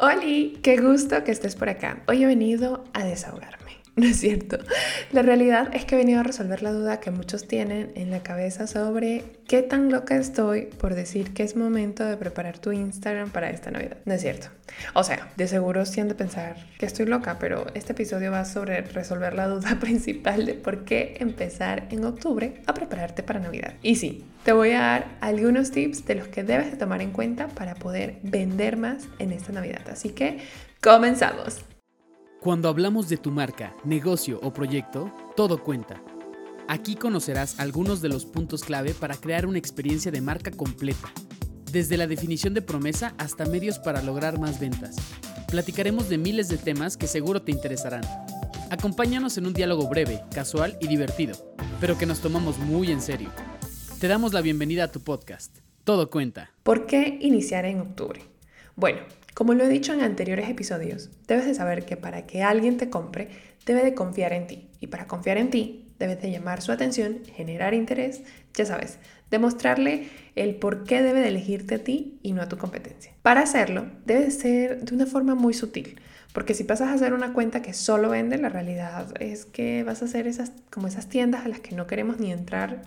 Hola, qué gusto que estés por acá. Hoy he venido a desahogarme. No es cierto. La realidad es que he venido a resolver la duda que muchos tienen en la cabeza sobre qué tan loca estoy por decir que es momento de preparar tu Instagram para esta Navidad. No es cierto. O sea, de seguro de pensar que estoy loca, pero este episodio va sobre resolver la duda principal de por qué empezar en octubre a prepararte para Navidad. Y sí, te voy a dar algunos tips de los que debes de tomar en cuenta para poder vender más en esta Navidad. Así que comenzamos. Cuando hablamos de tu marca, negocio o proyecto, todo cuenta. Aquí conocerás algunos de los puntos clave para crear una experiencia de marca completa, desde la definición de promesa hasta medios para lograr más ventas. Platicaremos de miles de temas que seguro te interesarán. Acompáñanos en un diálogo breve, casual y divertido, pero que nos tomamos muy en serio. Te damos la bienvenida a tu podcast. Todo cuenta. ¿Por qué iniciar en octubre? Bueno, como lo he dicho en anteriores episodios, debes de saber que para que alguien te compre, debe de confiar en ti. Y para confiar en ti, debes de llamar su atención, generar interés, ya sabes, demostrarle el por qué debe de elegirte a ti y no a tu competencia. Para hacerlo, debe ser de una forma muy sutil. Porque si pasas a hacer una cuenta que solo vende, la realidad es que vas a hacer esas, como esas tiendas a las que no queremos ni entrar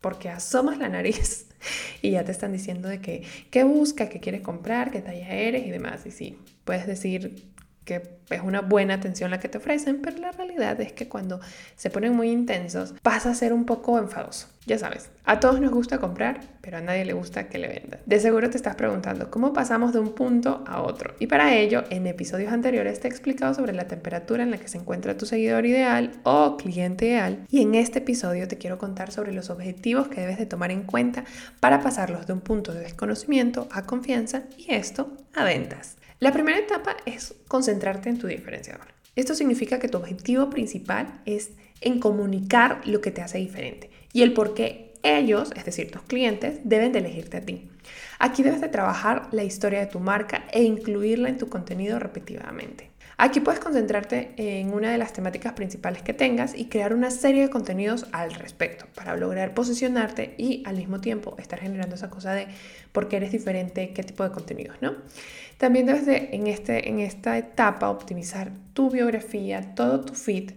porque asomas la nariz y ya te están diciendo de que qué busca, qué quieres comprar, qué talla eres y demás. Y sí, puedes decir que es una buena atención la que te ofrecen, pero la realidad es que cuando se ponen muy intensos pasa a ser un poco enfadoso. Ya sabes, a todos nos gusta comprar, pero a nadie le gusta que le vendan. De seguro te estás preguntando cómo pasamos de un punto a otro. Y para ello, en episodios anteriores te he explicado sobre la temperatura en la que se encuentra tu seguidor ideal o cliente ideal. Y en este episodio te quiero contar sobre los objetivos que debes de tomar en cuenta para pasarlos de un punto de desconocimiento a confianza y esto a ventas. La primera etapa es concentrarte en tu diferenciador. Esto significa que tu objetivo principal es en comunicar lo que te hace diferente y el por qué ellos, es decir, tus clientes, deben de elegirte a ti. Aquí debes de trabajar la historia de tu marca e incluirla en tu contenido repetidamente. Aquí puedes concentrarte en una de las temáticas principales que tengas y crear una serie de contenidos al respecto para lograr posicionarte y al mismo tiempo estar generando esa cosa de por qué eres diferente, qué tipo de contenidos, ¿no? También debes de en, este, en esta etapa optimizar tu biografía, todo tu feed,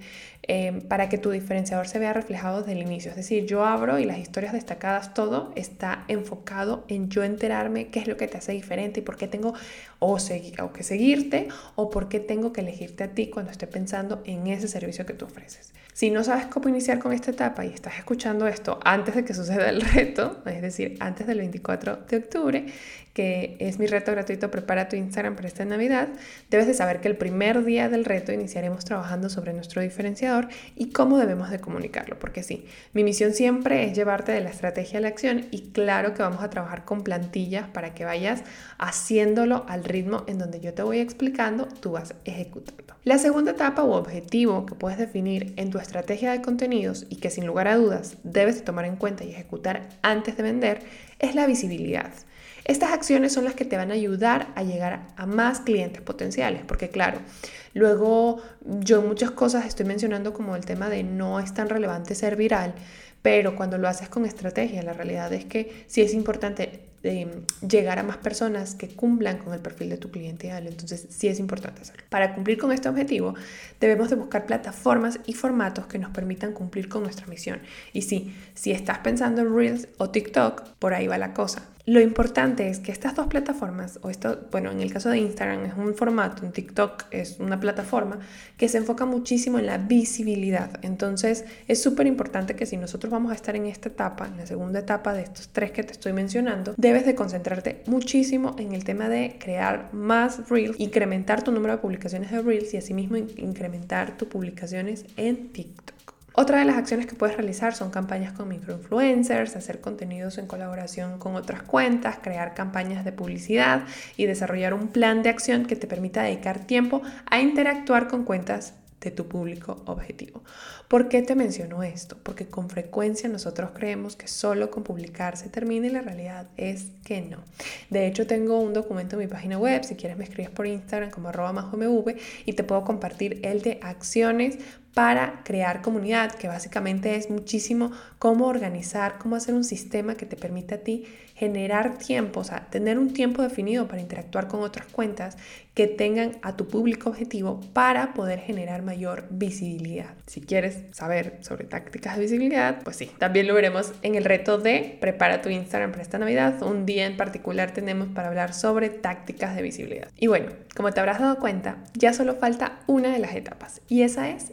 Em, para que tu diferenciador se vea reflejado desde el inicio. Es decir, yo abro y las historias destacadas, todo está enfocado en yo enterarme qué es lo que te hace diferente y por qué tengo o, o que seguirte o por qué tengo que elegirte a ti cuando esté pensando en ese servicio que tú ofreces. Si no sabes cómo iniciar con esta etapa y estás escuchando esto antes de que suceda el reto, es decir, antes del 24 de octubre, que es mi reto gratuito Prepara tu Instagram para esta Navidad, debes de saber que el primer día del reto iniciaremos trabajando sobre nuestro diferenciador y cómo debemos de comunicarlo, porque sí, mi misión siempre es llevarte de la estrategia a la acción y claro que vamos a trabajar con plantillas para que vayas haciéndolo al ritmo en donde yo te voy explicando, tú vas ejecutando. La segunda etapa u objetivo que puedes definir en tu estrategia de contenidos y que sin lugar a dudas debes de tomar en cuenta y ejecutar antes de vender es la visibilidad. Estas acciones son las que te van a ayudar a llegar a más clientes potenciales, porque claro, luego yo en muchas cosas estoy mencionando como el tema de no es tan relevante ser viral, pero cuando lo haces con estrategia, la realidad es que sí es importante de llegar a más personas que cumplan con el perfil de tu cliente ideal. Entonces sí es importante hacerlo. Para cumplir con este objetivo debemos de buscar plataformas y formatos que nos permitan cumplir con nuestra misión. Y sí, si estás pensando en Reels o TikTok, por ahí va la cosa. Lo importante es que estas dos plataformas, o esto, bueno, en el caso de Instagram es un formato, en TikTok es una plataforma que se enfoca muchísimo en la visibilidad. Entonces es súper importante que si nosotros vamos a estar en esta etapa, en la segunda etapa de estos tres que te estoy mencionando, debes de concentrarte muchísimo en el tema de crear más Reels, incrementar tu número de publicaciones de Reels y asimismo incrementar tus publicaciones en TikTok. Otra de las acciones que puedes realizar son campañas con microinfluencers, hacer contenidos en colaboración con otras cuentas, crear campañas de publicidad y desarrollar un plan de acción que te permita dedicar tiempo a interactuar con cuentas de tu público objetivo. ¿Por qué te menciono esto? Porque con frecuencia nosotros creemos que solo con publicar se termina y la realidad es que no. De hecho, tengo un documento en mi página web, si quieres me escribes por Instagram como arroba y te puedo compartir el de acciones para crear comunidad, que básicamente es muchísimo cómo organizar, cómo hacer un sistema que te permita a ti generar tiempo, o sea, tener un tiempo definido para interactuar con otras cuentas que tengan a tu público objetivo para poder generar mayor visibilidad. Si quieres saber sobre tácticas de visibilidad, pues sí, también lo veremos en el reto de prepara tu Instagram para esta Navidad. Un día en particular tenemos para hablar sobre tácticas de visibilidad. Y bueno, como te habrás dado cuenta, ya solo falta una de las etapas y esa es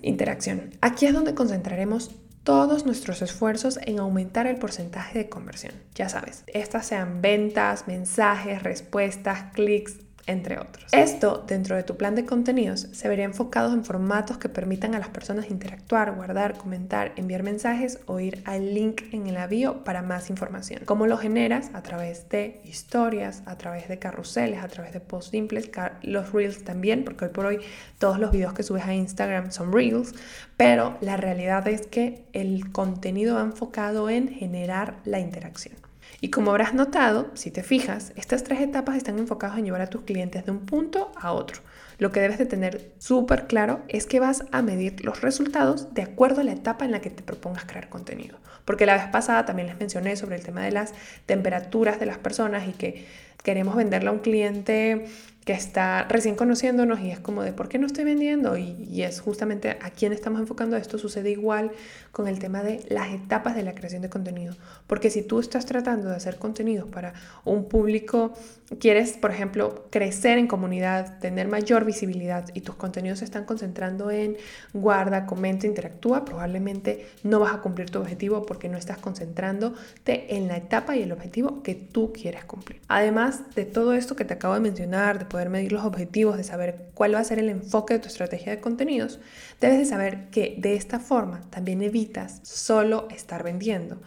Aquí es donde concentraremos todos nuestros esfuerzos en aumentar el porcentaje de conversión. Ya sabes, estas sean ventas, mensajes, respuestas, clics, entre otros. Esto, dentro de tu plan de contenidos, se vería enfocado en formatos que permitan a las personas interactuar, guardar, comentar, enviar mensajes o ir al link en el avión para más información. ¿Cómo lo generas? A través de historias, a través de carruseles, a través de posts simples, los reels también, porque hoy por hoy todos los videos que subes a Instagram son reels, pero la realidad es que el contenido va enfocado en generar la interacción. Y como habrás notado, si te fijas, estas tres etapas están enfocadas en llevar a tus clientes de un punto a otro. Lo que debes de tener súper claro es que vas a medir los resultados de acuerdo a la etapa en la que te propongas crear contenido. Porque la vez pasada también les mencioné sobre el tema de las temperaturas de las personas y que queremos venderle a un cliente está recién conociéndonos y es como de por qué no estoy vendiendo y, es justamente a quién estamos enfocando esto sucede igual con el tema de las etapas de la creación de contenido. Porque si tú estás tratando de hacer contenidos para un público quieres por ejemplo crecer en comunidad tener mayor visibilidad y tus contenidos se están concentrando en guarda comenta interactúa probablemente no vas a cumplir tu objetivo porque no estás concentrándote en la etapa y el objetivo que tú quieres cumplir. Además de todo esto que te acabo de mencionar de poder medir los objetivos, de saber cuál va a ser el enfoque de tu estrategia de contenidos, debes de saber que de esta forma también evitas solo estar vendiendo.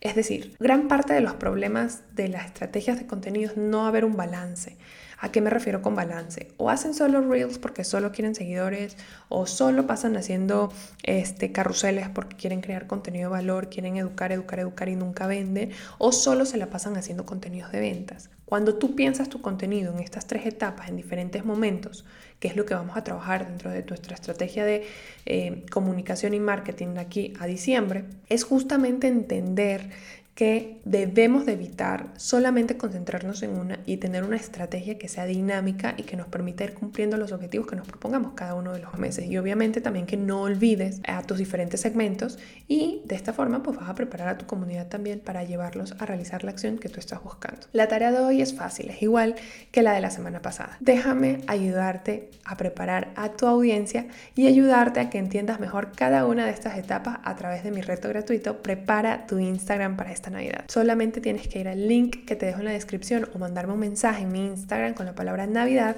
Es decir, gran parte de los problemas de las estrategias de contenidos no haber un balance. ¿A qué me refiero con balance? O hacen solo reels porque solo quieren seguidores, o solo pasan haciendo este, carruseles porque quieren crear contenido de valor, quieren educar, educar, educar y nunca venden, o solo se la pasan haciendo contenidos de ventas. Cuando tú piensas tu contenido en estas tres etapas, en diferentes momentos, que es lo que vamos a trabajar dentro de nuestra estrategia de eh, comunicación y marketing de aquí a diciembre, es justamente entender que debemos de evitar solamente concentrarnos en una y tener una estrategia que sea dinámica y que nos permita ir cumpliendo los objetivos que nos propongamos cada uno de los meses. Y obviamente también que no olvides a tus diferentes segmentos y de esta forma pues vas a preparar a tu comunidad también para llevarlos a realizar la acción que tú estás buscando. La tarea de hoy es fácil, es igual que la de la semana pasada. Déjame ayudarte a preparar a tu audiencia y ayudarte a que entiendas mejor cada una de estas etapas a través de mi reto gratuito Prepara tu Instagram para esta Navidad. Solamente tienes que ir al link que te dejo en la descripción o mandarme un mensaje en mi Instagram con la palabra Navidad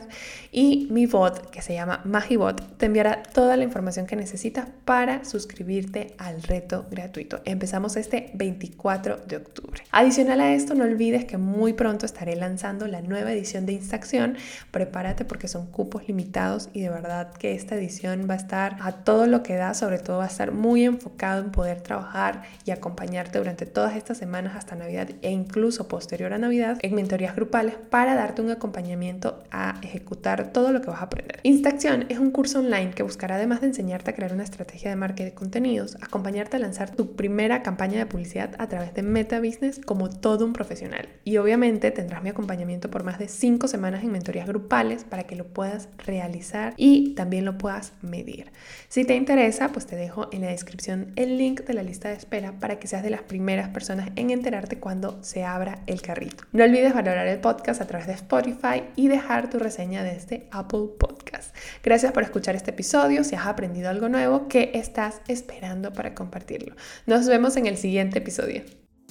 y mi bot, que se llama Magibot, te enviará toda la información que necesitas para suscribirte al reto gratuito. Empezamos este 24 de octubre. Adicional a esto, no olvides que muy pronto estaré lanzando la nueva edición de Instacción. Prepárate porque son cupos limitados y de verdad que esta edición va a estar a todo lo que da, sobre todo va a estar muy enfocado en poder trabajar y acompañarte durante todas estas semanas hasta Navidad e incluso posterior a Navidad en mentorías grupales para darte un acompañamiento a ejecutar todo lo que vas a aprender. Instacción es un curso online que buscará además de enseñarte a crear una estrategia de marketing de contenidos, acompañarte a lanzar tu primera campaña de publicidad a través de Meta Business como todo un profesional. Y obviamente tendrás mi acompañamiento por más de cinco semanas en mentorías grupales para que lo puedas realizar y también lo puedas medir. Si te interesa, pues te dejo en la descripción el link de la lista de espera para que seas de las primeras personas en enterarte cuando se abra el carrito. No olvides valorar el podcast a través de Spotify y dejar tu reseña desde Apple Podcast. Gracias por escuchar este episodio. Si has aprendido algo nuevo, ¿qué estás esperando para compartirlo? Nos vemos en el siguiente episodio.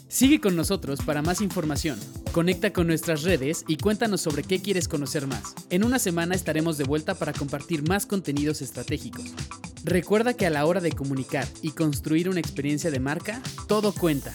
Sigue con nosotros para más información. Conecta con nuestras redes y cuéntanos sobre qué quieres conocer más. En una semana estaremos de vuelta para compartir más contenidos estratégicos. Recuerda que a la hora de comunicar y construir una experiencia de marca, todo cuenta.